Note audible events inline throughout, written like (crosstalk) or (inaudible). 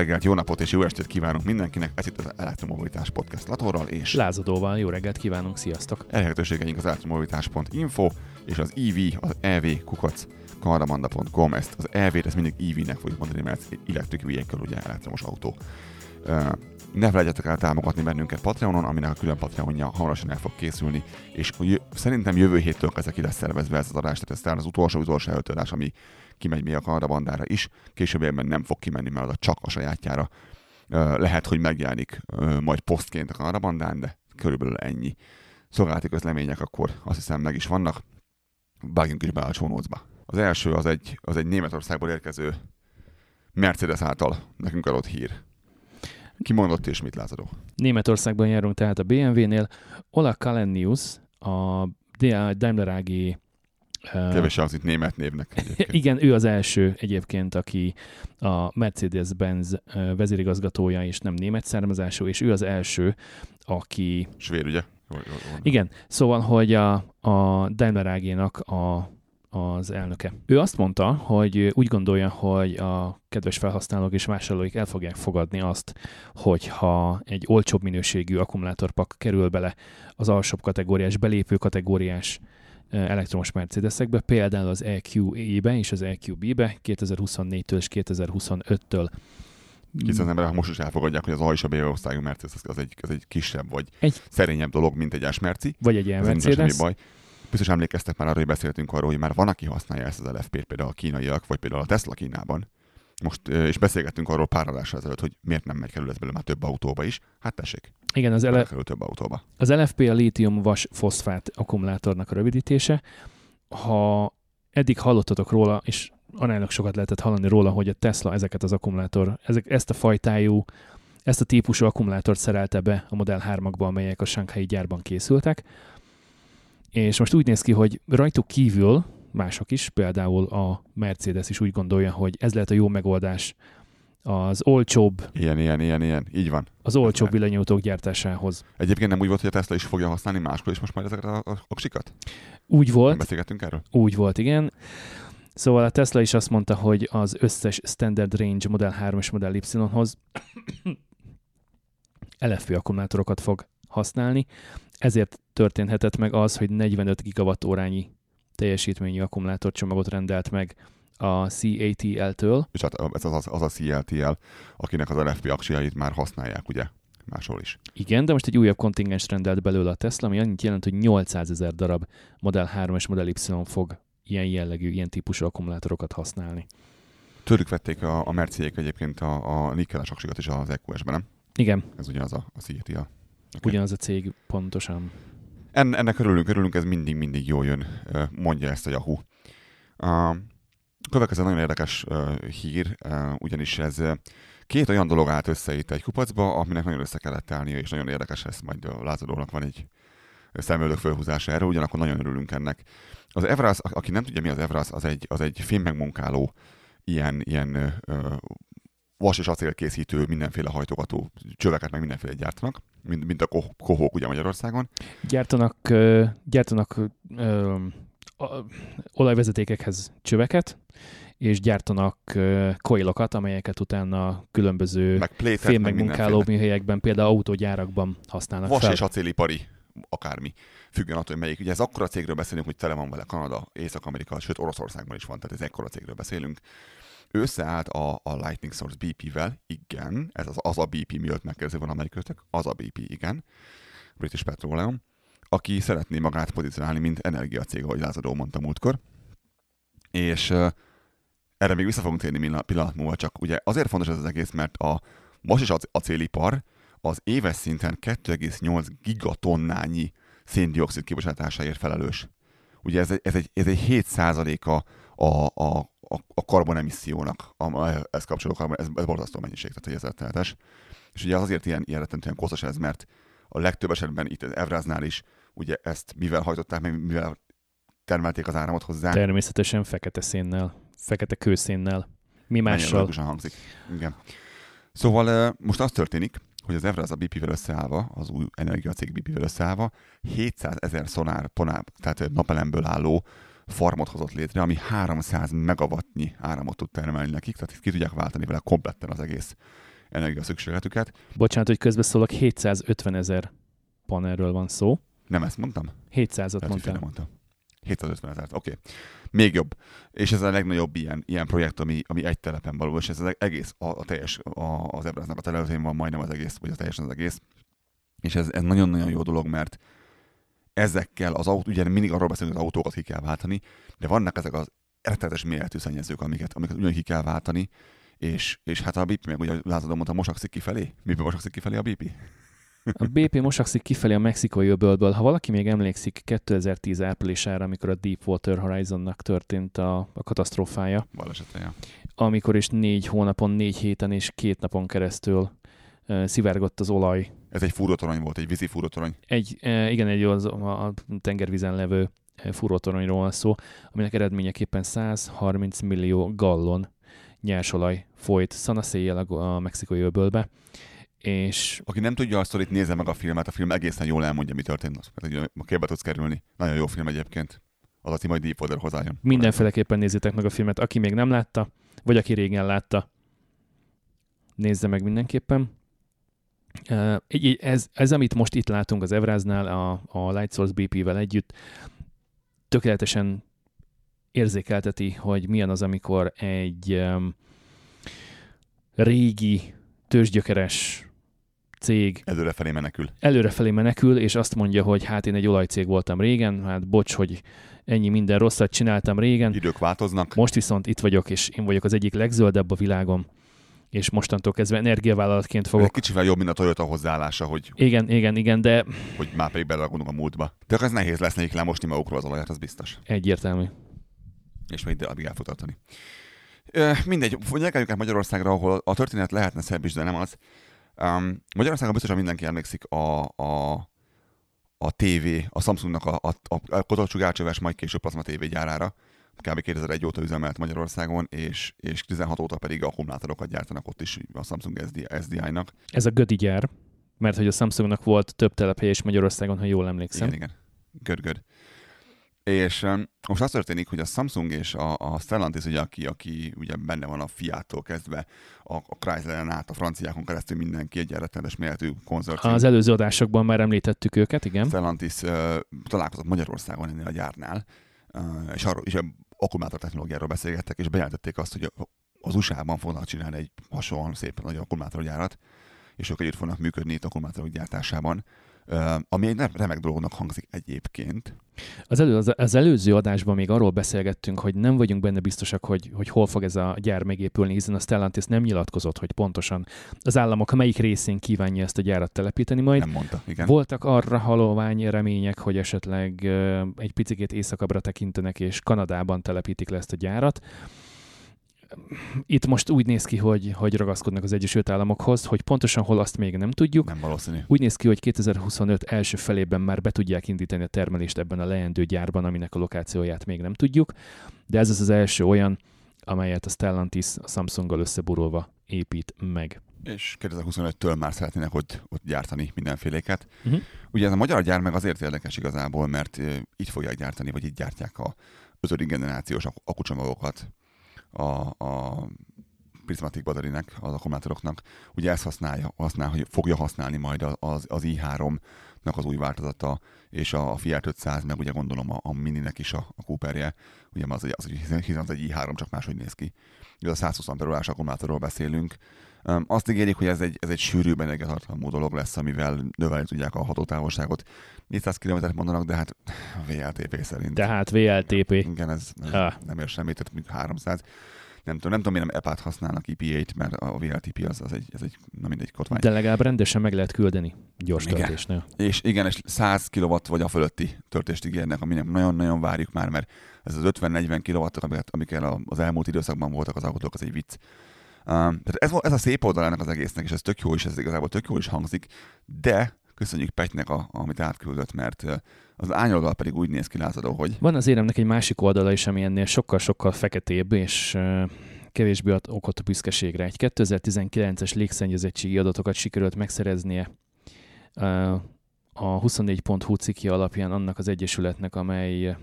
Jó reggelt, jó napot és jó estét kívánunk mindenkinek. Ez itt az Elektromobilitás Podcast Latorral és Lázadóval jó reggelt kívánunk, sziasztok! elérhetőségeink az elektromobilitás.info és az EV, az EV kukac karamanda.com. Ezt az EV-t ezt mindig EV-nek fogjuk mondani, mert electric vehicle, ugye elektromos autó. Uh, ne felejtjetek el támogatni bennünket Patreonon, aminek a külön Patreonja hamarosan el fog készülni, és jö- szerintem jövő héttől kezdve ki lesz szervezve ez az adás, tehát ez talán az utolsó utolsó előttadás, ami kimegy még a Kanabandára is, későbbiekben nem fog kimenni, mert az a csak a sajátjára. Lehet, hogy megjelenik majd posztként a Kanadabandán, de körülbelül ennyi. Szolgálati közlemények akkor azt hiszem meg is vannak. Vágjunk is be a csónócba. Az első az egy, az egy Németországból érkező Mercedes által nekünk adott hír. Ki mondott és mit látodó? Németországban járunk tehát a BMW-nél. Ola Kalenius, a Daimler AG az itt német névnek. (laughs) egyébként. Igen, ő az első egyébként, aki a Mercedes-Benz vezérigazgatója, és nem német származású, és ő az első, aki... Svéd, ugye? Igen, szóval, hogy a, a Daimler AG-nak a, az elnöke. Ő azt mondta, hogy úgy gondolja, hogy a kedves felhasználók és vásárlóik el fogják fogadni azt, hogyha egy olcsóbb minőségű akkumulátorpak kerül bele az alsóbb kategóriás, belépő kategóriás elektromos Mercedesekbe, például az EQE-be és az EQB-be 2024-től és 2025-től. Hiszen az emberek most is elfogadják, hogy az A és a B osztályú Mercedes az egy, az egy kisebb vagy Egy- szerényebb dolog, mint egy S-merci. Vagy egy ilyen Mercedes. baj. Biztos emlékeztek már arra, hogy beszéltünk arról, hogy már van, aki használja ezt az LFP-t, például a kínaiak, vagy például a Tesla Kínában. Most, és beszélgettünk arról pár adással ezelőtt, hogy miért nem megy kerül ez belőle már több autóba is. Hát tessék, Igen, az, ele... ele, kerül több autóba. Az LFP a lítium vas foszfát akkumulátornak a rövidítése. Ha eddig hallottatok róla, és aránylag sokat lehetett hallani róla, hogy a Tesla ezeket az akkumulátor, ezek, ezt a fajtájú, ezt a típusú akkumulátort szerelte be a Model 3-akba, amelyek a Shanghai gyárban készültek. És most úgy néz ki, hogy rajtuk kívül mások is, például a Mercedes is úgy gondolja, hogy ez lehet a jó megoldás az olcsóbb, Ilyen, ilyen, ilyen, ilyen. Így van. az olcsóbb villanyautók gyártásához. Egyébként nem úgy volt, hogy a Tesla is fogja használni máskor is most már ezeket a, a aksikat? Úgy Nem volt, beszélgettünk erről? Úgy volt, igen. Szóval a Tesla is azt mondta, hogy az összes Standard Range Model 3 és Model Y-hoz (coughs) LFP akkumulátorokat fog használni. Ezért történhetett meg az, hogy 45 gigawatt-órányi teljesítményű akkumulátorcsomagot rendelt meg a CATL-től. És hát ez az, az a CLTL, akinek az LFP aksiait már használják, ugye? Máshol is. Igen, de most egy újabb kontingens rendelt belőle a Tesla, ami annyit jelent, hogy 800 ezer darab Model 3 és Model Y fog ilyen jellegű, ilyen típusú akkumulátorokat használni. Tőlük vették a, a Merciék egyébként a, a nikkeles aksikat is az EQS-ben, nem? Igen, Ez ugyanaz a, a CLTL. Okay. ugyanaz a cég pontosan. En, ennek örülünk, örülünk, ez mindig-mindig jól jön, mondja ezt a Yahoo. A következő nagyon érdekes hír, ugyanis ez két olyan dolog állt össze itt egy kupacba, aminek nagyon össze kellett állnia, és nagyon érdekes lesz, majd a lázadónak van egy szemöldök fölhúzása erről, ugyanakkor nagyon örülünk ennek. Az Evras, aki nem tudja mi az Evras, az egy, az egy fémmegmunkáló, ilyen, ilyen vas és acél készítő, mindenféle hajtogató csöveket, meg mindenféle gyártanak, mint, mint a ko- kohók ugye Magyarországon. Gyártanak, gyártanak ö, a- olajvezetékekhez csöveket, és gyártanak ö, coilokat, amelyeket utána különböző meg plétet, fém meg megmunkáló mindenféle. műhelyekben, például autógyárakban használnak Vas fel. és acélipari, akármi. Függően attól, hogy melyik. Ugye ez akkora cégről beszélünk, hogy tele van vele Kanada, Észak-Amerika, sőt Oroszországban is van, tehát ez ekkora cégről beszélünk. Ő összeállt a, a Lightning Source BP-vel, igen, ez az, az a BP, mielőtt megkérdezi van amelyikőtök, az a BP, igen, British Petroleum, aki szeretné magát pozícionálni, mint energiacég, ahogy Lázadó mondta múltkor. És uh, erre még vissza fogunk térni pillanat, múlva, csak ugye azért fontos ez az egész, mert a vas és ac- acélipar az éves szinten 2,8 gigatonnányi széndiokszid kibocsátásáért felelős. Ugye ez egy, ez egy, ez egy 7 a, a, a, a, karbonemissziónak, a, ez kapcsolódó karbon, ez, ez borzasztó mennyiség, tehát hogy ez rettenetes. És ugye azért ilyen, ilyen rettentően koszos ez, mert a legtöbb esetben itt az Evráznál is ugye ezt mivel hajtották meg, mivel termelték az áramot hozzá. Természetesen fekete szénnel, fekete kőszénnel. Mi mással? logikusan hangzik. Igen. Szóval most az történik, hogy az Evraz a BP-vel összeállva, az új energiacég BP-vel összeállva, 700 ezer szonár, ponár, tehát napelemből álló farmot hozott létre, ami 300 megawattnyi áramot tud termelni nekik, tehát ki tudják váltani vele kompletten az egész energia szükségletüket. Bocsánat, hogy közbeszólok, 750 ezer panelről van szó. Nem ezt mondtam? 700-at Lehet, hogy félre mondtam. mondtam. 750 ezer, oké. Okay. Még jobb. És ez a legnagyobb ilyen, ilyen projekt, ami, ami egy telepen való, és ez az egész, a, a teljes, a, az Ebráznak a területén van majdnem az egész, vagy a teljesen az egész. És ez, ez nagyon-nagyon jó dolog, mert ezekkel az autó, ugye mindig arról beszélünk, hogy az autókat ki kell váltani, de vannak ezek az rettenetes méretű szennyezők, amiket, amiket ugyan ki kell váltani, és, és hát a Bíp meg ugye lázadon mondta, mosakszik kifelé. Miben mosakszik kifelé a BP? A BP mosakszik kifelé a mexikói öbölből. Ha valaki még emlékszik 2010 áprilisára, amikor a Deepwater Horizonnak történt a, a katasztrófája, Balesetre, ja. amikor is négy hónapon, négy héten és két napon keresztül uh, szivárgott az olaj. Ez egy fúrótorony volt, egy vízi fúrótorony. Egy, uh, igen, egy az, a tengervízen levő uh, fúrótoronyról van szó, aminek eredményeképpen 130 millió gallon nyersolaj folyt szanaszéjjel a, mexikói öbölbe, és Aki nem tudja a sztorit, nézze meg a filmet, a film egészen jól elmondja, mi történt. Mert a képbe tudsz kerülni. Nagyon jó film egyébként. Az a cím, hogy Deepwater hozzájön. mindenféleképpen nézzétek meg a filmet. Aki még nem látta, vagy aki régen látta, nézze meg mindenképpen. Ez, ez, amit most itt látunk az Evráznál, a, a Light Source BP-vel együtt, tökéletesen érzékelteti, hogy milyen az, amikor egy um, régi, tőzsgyökeres cég Előrefelé menekül. előrefelé menekül, és azt mondja, hogy hát én egy olajcég voltam régen, hát bocs, hogy ennyi minden rosszat csináltam régen, Idők változnak. most viszont itt vagyok, és én vagyok az egyik legzöldebb a világon, és mostantól kezdve energiavállalatként Ez egy fogok. kicsivel jobb, mint a Toyota hozzáállása, hogy, Igen, igen, igen, de hogy már pedig beleragolunk a múltba. De akkor ez nehéz lesz nekik lemosni magukról az olajat, az biztos. egyértelmű. És még addig el. Ö, mindegy, nyerkeljünk át Magyarországra, ahol a történet lehetne szebb is, de nem az. Um, Magyarországon biztosan mindenki emlékszik a, a, a TV, a Samsungnak a, a, a, a majd később plazma TV gyárára. Kb. 2001 óta üzemelt Magyarországon, és, és 16 óta pedig akkumulátorokat gyártanak ott is a Samsung SD, SDI-nak. Ez a Gödi gyár, mert hogy a Samsungnak volt több telephelye is Magyarországon, ha jól emlékszem. Igen, igen. Good, good. És um, most az történik, hogy a Samsung és a, a Stellantis, ugye, aki, aki ugye benne van a Fiattól kezdve, a, a Chrysleren át, a franciákon keresztül mindenki egy rettenetes méretű konzorcium. Az előző adásokban már említettük őket, igen. Stellantis uh, találkozott Magyarországon ennél a gyárnál, uh, és arról és a akkumulátor technológiáról beszélgettek, és bejelentették azt, hogy az USA-ban fognak csinálni egy hasonlóan szép nagy akkumulátorgyárat, és ők együtt fognak működni itt akkumulátorok gyártásában, ami egy nem- remek dolognak hangzik egyébként. Az, elő, az, az előző adásban még arról beszélgettünk, hogy nem vagyunk benne biztosak, hogy, hogy hol fog ez a gyár megépülni, hiszen a Stellantis nem nyilatkozott, hogy pontosan az államok melyik részén kívánja ezt a gyárat telepíteni majd. Nem mondta, igen. Voltak arra halovány remények, hogy esetleg egy picit északabbra tekintenek, és Kanadában telepítik le ezt a gyárat. Itt most úgy néz ki, hogy, hogy ragaszkodnak az Egyesült Államokhoz, hogy pontosan hol azt még nem tudjuk. Nem valószínű. Úgy néz ki, hogy 2025 első felében már be tudják indítani a termelést ebben a leendő gyárban, aminek a lokációját még nem tudjuk, de ez az az első olyan, amelyet a Stellantis a Samsunggal összeburolva épít meg. És 2025-től már szeretnének ott, ott gyártani mindenféléket. Uh-huh. Ugye ez a magyar gyár meg azért érdekes igazából, mert itt fogják gyártani, vagy itt gyártják a ötödik generációs ak- akkucsomagokat a, a Prismatic Battery-nek, az akkumulátoroknak. Ugye ezt használja, használ, hogy fogja használni majd az, az i3-nak az új változata, és a Fiat 500, meg ugye gondolom a, a Mininek is a, a Cooperje, ugye az, az, hiszen az egy i3, csak máshogy néz ki. Ugye a 120 amperórás akkumulátorról beszélünk, azt ígérik, hogy ez egy, ez egy sűrűbb energiatartalmú dolog lesz, amivel növelni tudják a hatótávolságot. 400 km mondanak, de hát VLTP szerint. Tehát VLTP. Igen, ez, ez Ah. nem ér semmit, tehát mondjuk 300. Nem tudom, nem tudom, miért nem EPA-t használnak IPA-t, mert a VLTP az, az egy, ez egy, na mindegy, kotvány. De legalább rendesen meg lehet küldeni gyors Igen. töltésnél. És igen, és 100 kW vagy a fölötti törtést ígérnek, aminek nagyon-nagyon várjuk már, mert ez az 50-40 kW, amiket, amikkel az elmúlt időszakban voltak az autók, az egy vicc. Tehát ez, ez a szép oldal ennek az egésznek, és ez tök jó is, ez igazából tök jó is hangzik, de köszönjük Petynek, a, amit átküldött, mert az ányoldal pedig úgy néz ki, látod, hogy Van az éremnek egy másik oldala is, ami ennél sokkal-sokkal feketébb, és kevésbé ad okot a büszkeségre. Egy 2019-es légszennyezettségi adatokat sikerült megszereznie a 24.hu cikkje alapján annak az egyesületnek, amely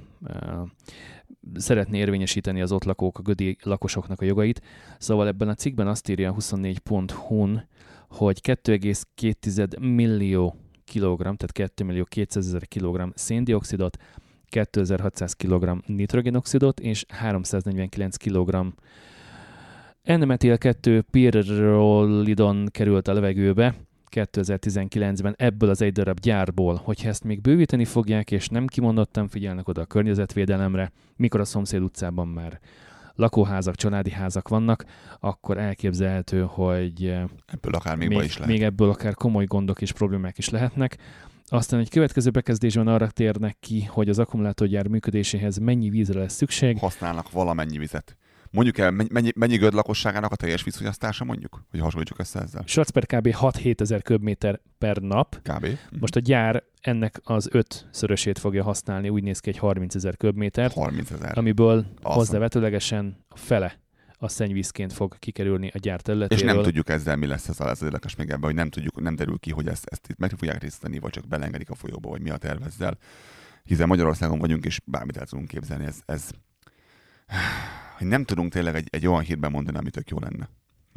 szeretné érvényesíteni az ott lakók, a gödi lakosoknak a jogait. Szóval ebben a cikkben azt írja a 24.hu-n, hogy 2,2 millió kilogramm, tehát 2 millió 200 ezer kilogramm széndiokszidot, 2600 kg nitrogénoxidot és 349 kg N-metil-2 pirrolidon került a levegőbe 2019-ben ebből az egy darab gyárból, hogyha ezt még bővíteni fogják, és nem kimondottan figyelnek oda a környezetvédelemre, mikor a szomszéd utcában már lakóházak, családi házak vannak, akkor elképzelhető, hogy ebből akár még, még, is lehet. még ebből akár komoly gondok és problémák is lehetnek. Aztán egy következő bekezdésben arra térnek ki, hogy az akkumulátorgyár működéséhez mennyi vízre lesz szükség. Használnak valamennyi vizet. Mondjuk el, mennyi, mennyi göd lakosságának a teljes vízfogyasztása mondjuk? Hogy hasonlítsuk össze ezzel? Schwarz per kb. 6-7 ezer köbméter per nap. Kb. Mhm. Most a gyár ennek az öt szörösét fogja használni, úgy néz ki egy 30 ezer köbméter. 30 ezer. Amiből hozzávetőlegesen a fele a szennyvízként fog kikerülni a gyár területéről. És nem tudjuk ezzel, mi lesz ez az érdekes még ebben, hogy nem tudjuk, nem derül ki, hogy ezt, ezt itt meg fogják részíteni, vagy csak belengedik a folyóba, vagy mi a terv ezzel. Hiszen Magyarországon vagyunk, és bármit el tudunk képzelni. Ez, ez hogy nem tudunk tényleg egy, egy olyan hírben mondani, ami tök jó lenne.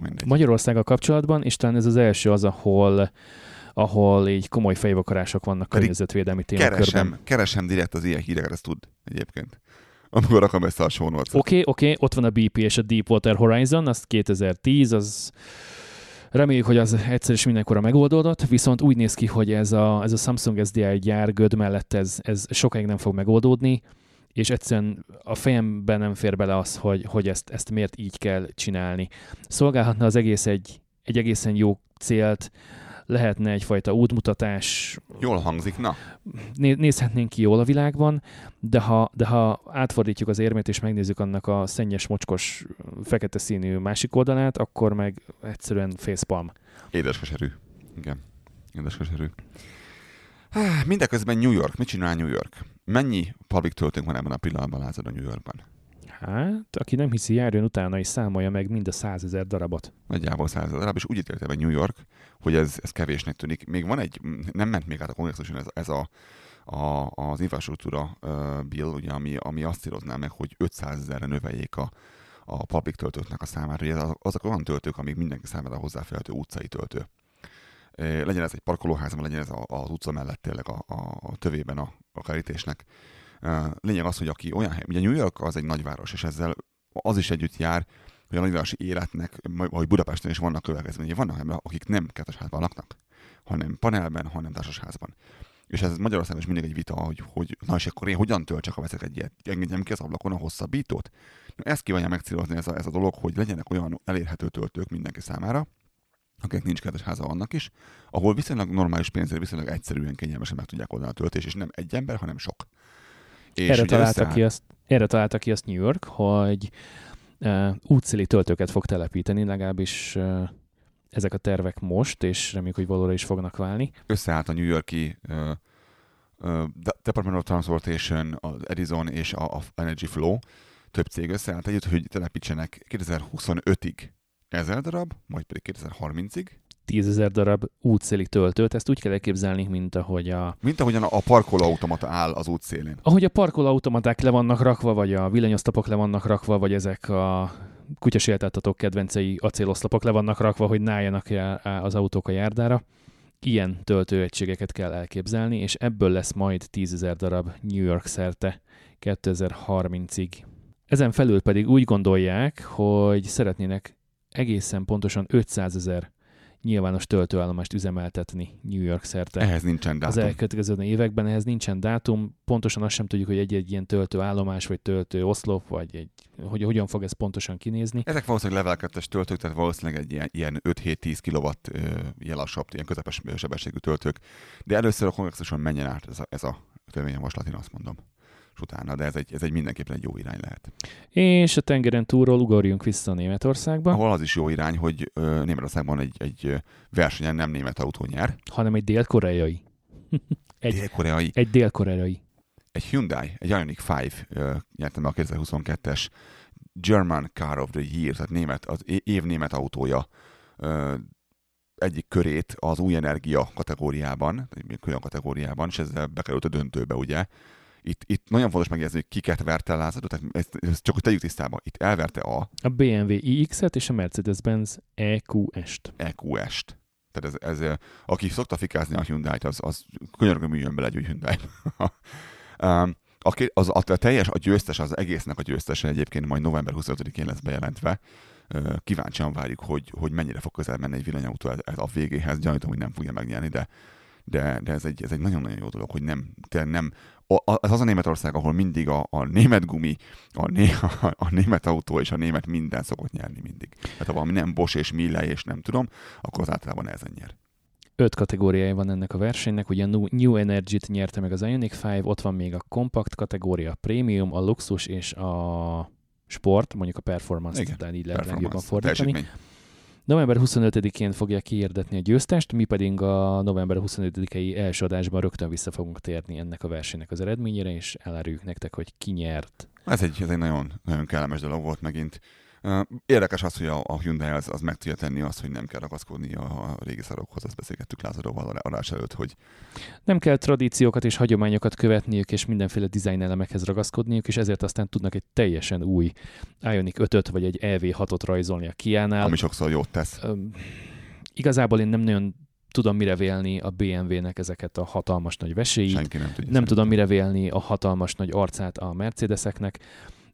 Mindegy. Magyarországgal kapcsolatban, és talán ez az első az, ahol ahol így komoly fejvakarások vannak környezetvédelmi témakörben. Keresem, keresem direkt az ilyen híreket, ezt tud egyébként amikor rakom ezt a show Oké, oké, okay, ott van a BP és a Deepwater Horizon, az 2010, az Reméljük, hogy az egyszer is mindenkor megoldódott, viszont úgy néz ki, hogy ez a, ez a Samsung SDI gyár göd mellett ez, ez sokáig nem fog megoldódni, és egyszerűen a fejemben nem fér bele az, hogy, hogy ezt, ezt miért így kell csinálni. Szolgálhatna az egész egy, egy egészen jó célt, lehetne egyfajta útmutatás. Jól hangzik, na. Nézhetnénk ki jól a világban, de ha, de ha átfordítjuk az érmét és megnézzük annak a szennyes, mocskos, fekete színű másik oldalát, akkor meg egyszerűen facepalm. Édeskeserű. Igen. Édeskeserű. Mindeközben New York. Mit csinál New York? Mennyi public töltőnk van ebben a pillanatban, látod a New Yorkban? Hát, aki nem hiszi, járjon utána és számolja meg mind a százezer darabot. Nagyjából százezer darab, és úgy ítélte meg New York, hogy ez, ez kevésnek tűnik. Még van egy, nem ment még át a kongresszusban ez, ez a, a, az infrastruktúra uh, bill, ugye, ami, ami azt célozná meg, hogy 500 ezerre növeljék a, a public töltőknek a számára, hogy ez azok olyan töltők, amik mindenki számára hozzáférhető utcai töltő. Legyen ez egy parkolóházban, legyen ez az utca mellett tényleg a, a, tövében a, a kerítésnek Lényeg az, hogy aki olyan hely, ugye New York az egy nagyváros, és ezzel az is együtt jár, hogy a nagyvárosi életnek, vagy Budapesten is vannak következményei. Vannak emberek, akik nem kertesházban laknak, hanem panelben, hanem társasházban. És ez Magyarországon is mindig egy vita, hogy, hogy na és akkor én hogyan töltsek, ha veszek egy ilyet? Engedjem ki az ablakon a hosszabbítót? Na, ezt kívánja megcélozni ez a, ez a dolog, hogy legyenek olyan elérhető töltők mindenki számára, akiknek nincs kedves háza annak is, ahol viszonylag normális pénzért, viszonylag egyszerűen, kényelmesen meg tudják oldani a töltés, és nem egy ember, hanem sok. És erre, találta össze... ki azt, erre találta ki azt New York, hogy uh, útszéli töltőket fog telepíteni, legalábbis uh, ezek a tervek most, és reméljük, hogy valóra is fognak válni. Összeállt a New Yorki uh, uh, Department of Transportation, az Edison és a, a Energy Flow több cég összeállt együtt, hogy telepítsenek 2025-ig ezer darab, majd pedig 2030-ig, tízezer darab útszéli töltőt. Ezt úgy kell elképzelni, mint ahogy a... Mint ahogyan a parkolóautomata áll az útszélén. Ahogy a parkolóautomaták le vannak rakva, vagy a villanyosztapok le vannak rakva, vagy ezek a kutyasétáltatók kedvencei acéloszlapok le vannak rakva, hogy nálljanak az autók a járdára. Ilyen töltőegységeket kell elképzelni, és ebből lesz majd tízezer darab New York szerte 2030-ig. Ezen felül pedig úgy gondolják, hogy szeretnének egészen pontosan 500 ezer nyilvános töltőállomást üzemeltetni New York szerte. Ehhez nincsen dátum. Az elkövetkező években ehhez nincsen dátum. Pontosan azt sem tudjuk, hogy egy-egy ilyen töltőállomás, vagy töltő oszlop, vagy egy, hogy hogyan fog ez pontosan kinézni. Ezek valószínűleg level 2 töltők, tehát valószínűleg egy ilyen, ilyen 5-7-10 kW ilyen lassabb, ilyen közepes sebességű töltők. De először a kongresszuson menjen át ez a, ez a törvényjavaslat, én azt mondom utána, de ez egy, ez egy mindenképpen egy jó irány lehet. És a tengeren túlról ugorjunk vissza Németországba. Ahol az is jó irány, hogy ö, Németországban egy, egy versenyen nem német autó nyer. Hanem egy dél-koreai. (laughs) egy, dél-koreai. Egy dél-koreai. Egy Hyundai, egy Ioniq 5 ö, nyerte meg a 2022-es German Car of the Year, tehát német, az év német autója ö, egyik körét az új energia kategóriában, egy külön kategóriában, és ezzel bekerült a döntőbe, ugye, itt, itt nagyon fontos megjegyezni, hogy kiket verte Lázadó, tehát ezt, ezt csak hogy tegyük tisztába. Itt elverte a... A BMW iX-et és a Mercedes-Benz EQS-t. EQS-t. Tehát ez, ez, aki szokta fikázni a Hyundai-t, az, az könyörgöm üljön bele egy Hyundai. (laughs) um, a, az, a, a, teljes, a győztes, az egésznek a győztese egyébként majd november 25-én lesz bejelentve. Kíváncsian várjuk, hogy, hogy mennyire fog közel menni egy villanyautó a végéhez. Gyanítom, hogy nem fogja megnyerni, de, de, de ez, egy, ez egy nagyon-nagyon jó dolog, hogy nem, nem az az a Németország, ahol mindig a, a német gumi, a, né, (laughs) a, a német autó és a német minden szokott nyerni mindig. Tehát ha valami nem Bosch és Mille és nem tudom, akkor az általában ezen nyer. Öt kategóriája van ennek a versenynek, ugye New Energy-t nyerte meg az Ioniq 5, ott van még a kompakt kategória, a prémium, a luxus és a sport, mondjuk a performance-t, tehát így lehet legjobban fordítani. Teljesítmény. November 25-én fogja kiirdetni a győztest, mi pedig a november 25-i első adásban rögtön vissza fogunk térni ennek a versenynek az eredményére, és eláruljuk nektek, hogy ki nyert. Ez egy, ez egy nagyon, nagyon kellemes dolog volt megint. Érdekes az, hogy a, a Hyundai az, az meg tudja tenni azt, hogy nem kell ragaszkodni a, a régi szarokhoz. Ezt beszélgettük Lázaróval adás előtt, hogy... Nem kell tradíciókat és hagyományokat követniük, és mindenféle design elemekhez ragaszkodniuk, és ezért aztán tudnak egy teljesen új Ioniq 5 vagy egy EV6-ot rajzolni a Kiánál. Ami sokszor jót tesz. igazából én nem nagyon tudom mire vélni a BMW-nek ezeket a hatalmas nagy veséit. Senki nem tudja. Nem tudom mire vélni a hatalmas nagy arcát a Mercedeseknek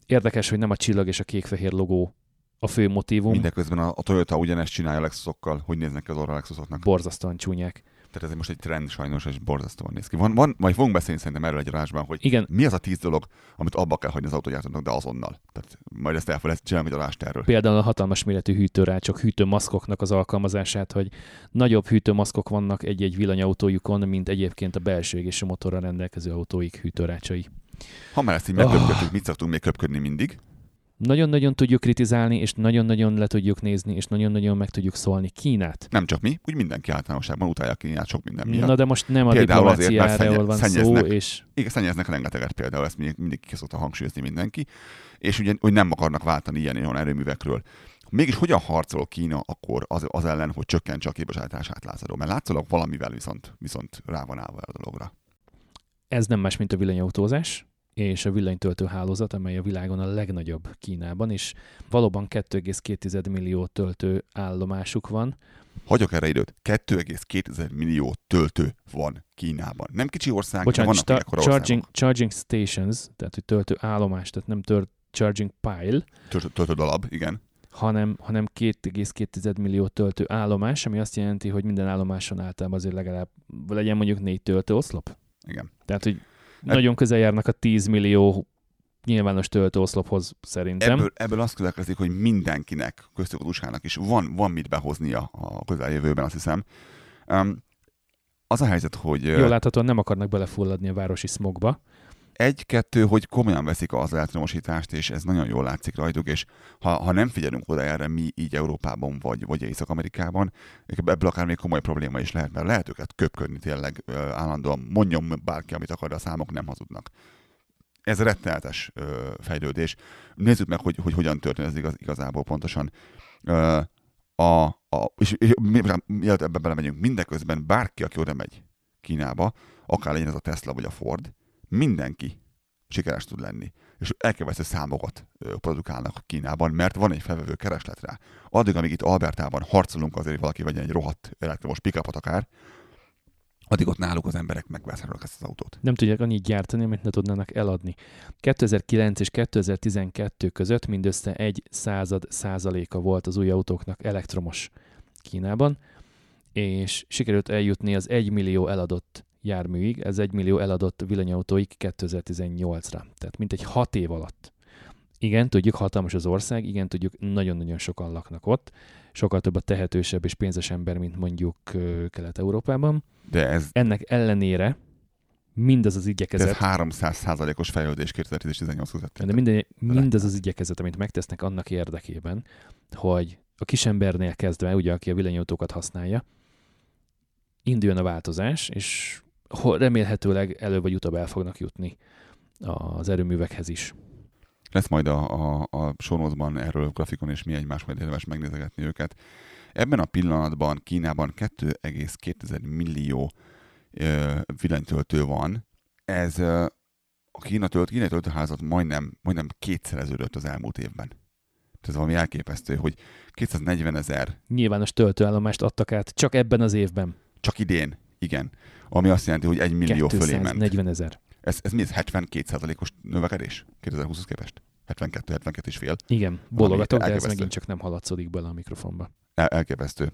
Érdekes, hogy nem a csillag és a kék-fehér logó a fő motivum. Mindeközben a, a Toyota ugyanezt csinálja Lexusokkal. Hogy néznek ki az orra Lexusoknak? Borzasztóan csúnyák. Tehát ez most egy trend sajnos, és borzasztóan néz ki. Van, van, majd fogunk beszélni szerintem erről egy adásban, hogy Igen. mi az a tíz dolog, amit abba kell hagyni az autógyártónak, de azonnal. Tehát majd ezt el lehet csinálni egy adást erről. Például a hatalmas méretű hűtőrácsok, hűtőmaszkoknak az alkalmazását, hogy nagyobb hűtőmaszkok vannak egy-egy villanyautójukon, mint egyébként a belső és a motorral rendelkező autóik hűtőrácsai. Ha már ezt így megköpködtük, oh. mit szoktunk még köpködni mindig? Nagyon-nagyon tudjuk kritizálni, és nagyon-nagyon le tudjuk nézni, és nagyon-nagyon meg tudjuk szólni Kínát. Nem csak mi, úgy mindenki általánosságban utálja Kínát sok minden miatt. Na de most nem a például diplomáciáról van szó, és... Igen, szennyeznek rengeteget például, ezt mindig, ki szokta hangsúlyozni mindenki, és ugye, hogy nem akarnak váltani ilyen olyan erőművekről. Mégis hogyan harcol Kína akkor az, az ellen, hogy csökkentse a kibocsátását Lázadó? Mert látszólag valamivel viszont, viszont rá van állva a dologra ez nem más, mint a villanyautózás, és a villanytöltő hálózat, amely a világon a legnagyobb Kínában, és valóban 2,2 millió töltő állomásuk van. Hagyok erre időt. 2,2 millió töltő van Kínában. Nem kicsi ország, Bocsánat, de vannak sta- charging, charging stations, tehát hogy töltő állomás, tehát nem tört, charging pile. Töltő, töltő dalab, igen. Hanem, hanem 2,2 millió töltő állomás, ami azt jelenti, hogy minden állomáson általában azért legalább legyen mondjuk négy töltőoszlop. Igen. Tehát, hogy e- nagyon közel járnak a 10 millió nyilvános töltőoszlophoz szerintem. Ebből, ebből azt következik, hogy mindenkinek, köztük a is van, van mit behoznia a közeljövőben, azt hiszem. Um, az a helyzet, hogy... Jól láthatóan nem akarnak belefulladni a városi smogba. Egy-kettő, hogy komolyan veszik az elektromosítást, és ez nagyon jól látszik rajtuk, és ha, ha nem figyelünk oda erre mi így Európában vagy, vagy Észak-Amerikában, ebből akár még komoly probléma is lehet, mert lehet őket köpködni tényleg állandóan, mondjon bárki, amit akar, de a számok nem hazudnak. Ez rettenetes ö, fejlődés. Nézzük meg, hogy, hogy hogyan történik ez igaz, igazából pontosan. Ö, a, a, és, és mielőtt ebbe belemegyünk, mindeközben bárki, aki oda megy Kínába, akár legyen ez a Tesla vagy a Ford, mindenki sikeres tud lenni. És elképesztő számokat produkálnak Kínában, mert van egy felvevő kereslet rá. Addig, amíg itt Albertában harcolunk azért, hogy valaki vegyen egy rohadt elektromos pikapot akár, addig ott náluk az emberek megvásárolnak ezt az autót. Nem tudják annyit gyártani, amit ne tudnának eladni. 2009 és 2012 között mindössze egy század százaléka volt az új autóknak elektromos Kínában, és sikerült eljutni az 1 millió eladott járműig, ez egy millió eladott villanyautóig 2018-ra. Tehát mint egy hat év alatt. Igen, tudjuk, hatalmas az ország, igen, tudjuk, nagyon-nagyon sokan laknak ott, sokkal több a tehetősebb és pénzes ember, mint mondjuk Kelet-Európában. De ez... Ennek ellenére mindaz az igyekezet... ez 300 százalékos fejlődés 2018 között. De minden, mindaz az igyekezet, amit megtesznek annak érdekében, hogy a kisembernél kezdve, ugye, aki a villanyautókat használja, induljon a változás, és remélhetőleg előbb vagy utóbb el fognak jutni az erőművekhez is. Lesz majd a, a, a sonozban erről a grafikon, és mi egymás majd érdemes megnézegetni őket. Ebben a pillanatban Kínában 2,2 millió ö, villanytöltő van. Ez ö, a Kína tölt, kínai töltőházat majdnem, majdnem kétszereződött az elmúlt évben. Tehát ez valami elképesztő, hogy 240 ezer Nyilvános töltőállomást adtak át csak ebben az évben. csak idén, igen. Ami azt jelenti, hogy egy millió fölé ment. 240 ezer. Ez, ez mi ez? 72%-os növekedés 2020 képest? 72-72 és fél. Igen, bologatok, de ez megint csak nem haladszódik bele a mikrofonba. El, elképesztő.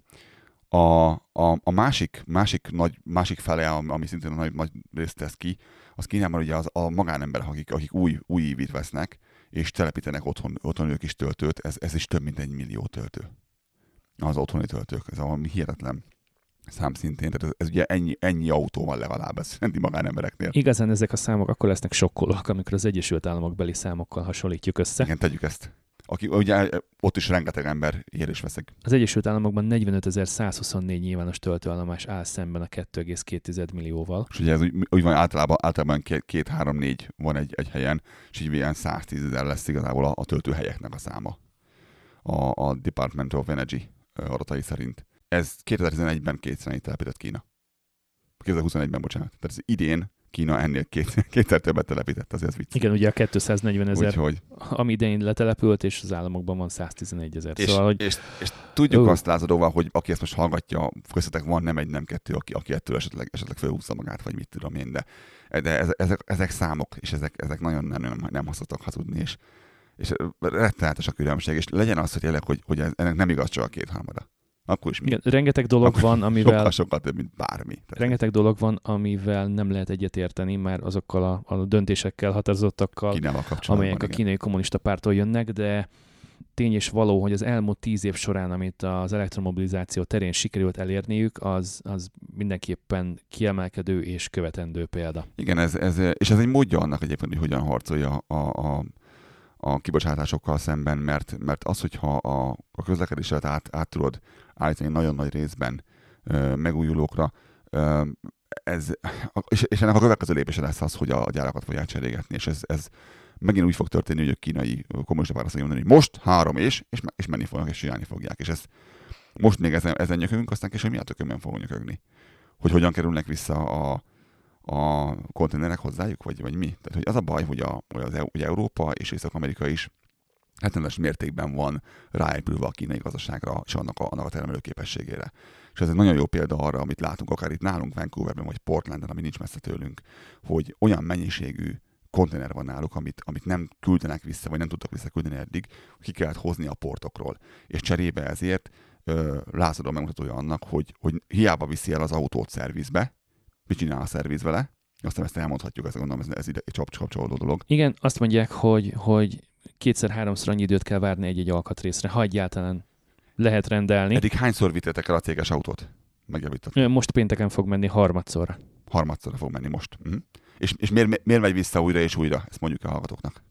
A, a, a másik, másik, nagy, másik fele, am- ami szintén nagy, nagy részt tesz ki, az Kínában ugye az, a magánemberek, akik, akik új, új ívit vesznek, és telepítenek otthon, otthon ők is töltőt, ez, ez is több mint egy millió töltő. Az otthoni töltők, ez valami hihetetlen szám szintén, tehát ez, ez ugye ennyi, ennyi autó van legalább, ez szerinti magánembereknél. Igazán ezek a számok akkor lesznek sokkolóak, amikor az Egyesült Államok beli számokkal hasonlítjuk össze. Igen, tegyük ezt. Aki, ugye ott is rengeteg ember ér és veszek. Az Egyesült Államokban 45.124 nyilvános töltőállomás áll szemben a 2,2 millióval. És ugye ez úgy, úgy van általában, általában két, két, három, négy van egy, egy helyen, és így ilyen 110 ezer lesz igazából a, a töltőhelyeknek a száma. A, a Department of Energy adatai szerint. Ez 2011-ben kétszer ennyit telepített Kína. 2021-ben, bocsánat. Tehát ez idén Kína ennél két, kétszer többet telepített, azért ez vicc. Igen, ugye a 240 ezer, Úgyhogy, ami idején letelepült, és az államokban van 111 ezer. és, Szóval, hogy és, és, tudjuk Ó. azt lázadóval, hogy aki ezt most hallgatja, köztetek van nem egy, nem kettő, aki, aki ettől esetleg, esetleg felhúzza magát, vagy mit tudom én, de, de ez, ezek, ezek, számok, és ezek, ezek nagyon nem, nem, nem hasznosak hazudni, és, és rettenetes a különbség, és legyen az, hogy, tényleg, hogy, hogy ennek nem igaz csak a kétharmada. Akkor is mi? igen, rengeteg dolog Akkor van, amivel Sokkal, sokkal több, mint bármi. Tehát rengeteg dolog van, amivel nem lehet egyetérteni, már azokkal a, a döntésekkel, határozottakkal, amelyek a igen. kínai kommunista pártól jönnek, de tény és való, hogy az elmúlt tíz év során, amit az elektromobilizáció terén sikerült elérniük, az, az mindenképpen kiemelkedő és követendő példa. Igen, ez, ez, és ez egy módja annak egyébként, hogy hogyan harcolja a, a, a kibocsátásokkal szemben, mert, mert az, hogyha a, a közlekedéset át, át tudod állítani nagyon nagy részben megújulókra, ez, és, ennek a következő lépése lesz az, hogy a gyárakat fogják cserégetni, és ez, ez megint úgy fog történni, hogy a kínai kommunista párt azt mondani, hogy most három és, és, és menni fognak, és csinálni fogják. És ez most még ezen, ezen nyökögünk, aztán később mi a tökönben fogunk nyökögni. Hogy hogyan kerülnek vissza a, a konténerek hozzájuk, vagy, vagy mi? Tehát, hogy az a baj, hogy, a, hogy az, hogy Európa és Észak-Amerika is rettenetes mértékben van ráépülve a kínai gazdaságra és annak a, annak a termelő képességére. És ez egy nagyon jó példa arra, amit látunk akár itt nálunk Vancouverben, vagy Portlandon, ami nincs messze tőlünk, hogy olyan mennyiségű konténer van náluk, amit, amit nem küldenek vissza, vagy nem tudtak visszaküldeni eddig, ki kellett hozni a portokról. És cserébe ezért ö, lázadó megmutatója annak, hogy, hogy hiába viszi el az autót szervizbe, mit csinál a szerviz vele, aztán ezt elmondhatjuk, ezt gondolom, ez, ez ide csap, kapcsolódó dolog. Igen, azt mondják, hogy, hogy kétszer-háromszor annyi időt kell várni egy-egy alkatrészre, ha egyáltalán lehet rendelni. Eddig hányszor vittétek el a céges autót? Megjavított. Most pénteken fog menni harmadszorra. Harmadszorra fog menni most. Uh-huh. És, és miért, miért megy vissza újra és újra? Ezt mondjuk a hallgatóknak.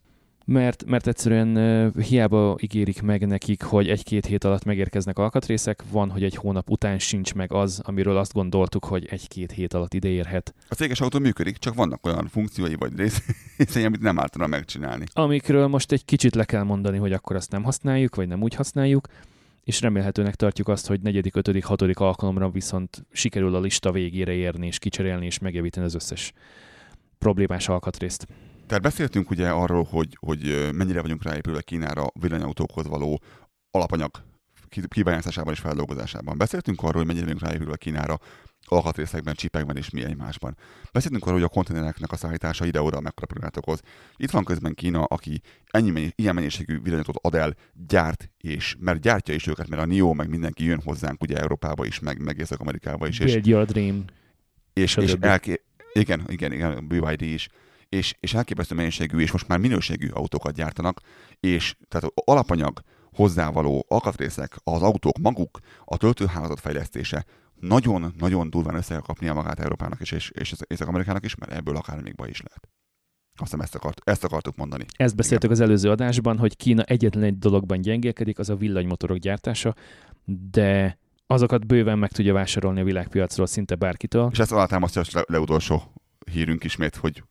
Mert, mert egyszerűen uh, hiába ígérik meg nekik, hogy egy-két hét alatt megérkeznek alkatrészek, van, hogy egy hónap után sincs meg az, amiről azt gondoltuk, hogy egy-két hét alatt ide érhet. A céges autó működik, csak vannak olyan funkciói vagy részei, amit nem általán megcsinálni. Amikről most egy kicsit le kell mondani, hogy akkor azt nem használjuk, vagy nem úgy használjuk, és remélhetőnek tartjuk azt, hogy negyedik, ötödik, hatodik alkalomra viszont sikerül a lista végére érni, és kicserélni, és megjavítani az összes problémás alkatrészt. Tehát beszéltünk ugye arról, hogy, hogy mennyire vagyunk ráépülve Kínára villanyautókhoz való alapanyag ki- kibányászásában és feldolgozásában. Beszéltünk arról, hogy mennyire vagyunk ráépülve Kínára alkatrészekben, csipekben és mi egymásban. Beszéltünk arról, hogy a konténereknek a szállítása ide-oda mekkora problémát okoz. Itt van közben Kína, aki ennyi mennyi, ilyen mennyiségű villanyautót ad el, gyárt, és mert gyártja is őket, mert a NIO meg mindenki jön hozzánk ugye Európába is, meg, meg Észak-Amerikába is, és, Build your dream. és, és stb. elké... igen, igen, igen, BYD is, és, és elképesztő mennyiségű, és most már minőségű autókat gyártanak, és tehát alapanyag, hozzávaló alkatrészek, az autók maguk, a töltőhálózat fejlesztése nagyon-nagyon durván össze kell kapnia magát Európának is, és, és Észak-Amerikának is, mert ebből akár még baj is lehet. Azt hiszem ezt, akart, ezt akartuk mondani. Ezt beszéltük az előző adásban, hogy Kína egyetlen egy dologban gyengélkedik, az a villanymotorok gyártása, de azokat bőven meg tudja vásárolni a világpiacról szinte bárkitől. És ezt alátámasztja a le, leutolsó hírünk ismét, hogy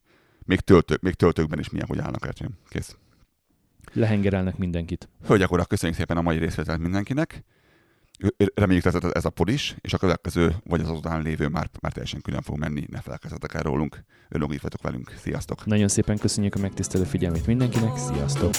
még, töltők, még töltőkben is milyen, hogy állnak el. Kész. Lehengerelnek mindenkit. Hölgyek, urak, köszönjük szépen a mai részvételt mindenkinek. Reméljük tetszett ez a pod is, és a következő, vagy az azután lévő már, már teljesen külön fog menni, ne felkezzetek el rólunk. Vagytok velünk. Sziasztok! Nagyon szépen köszönjük a megtisztelő figyelmét mindenkinek, sziasztok!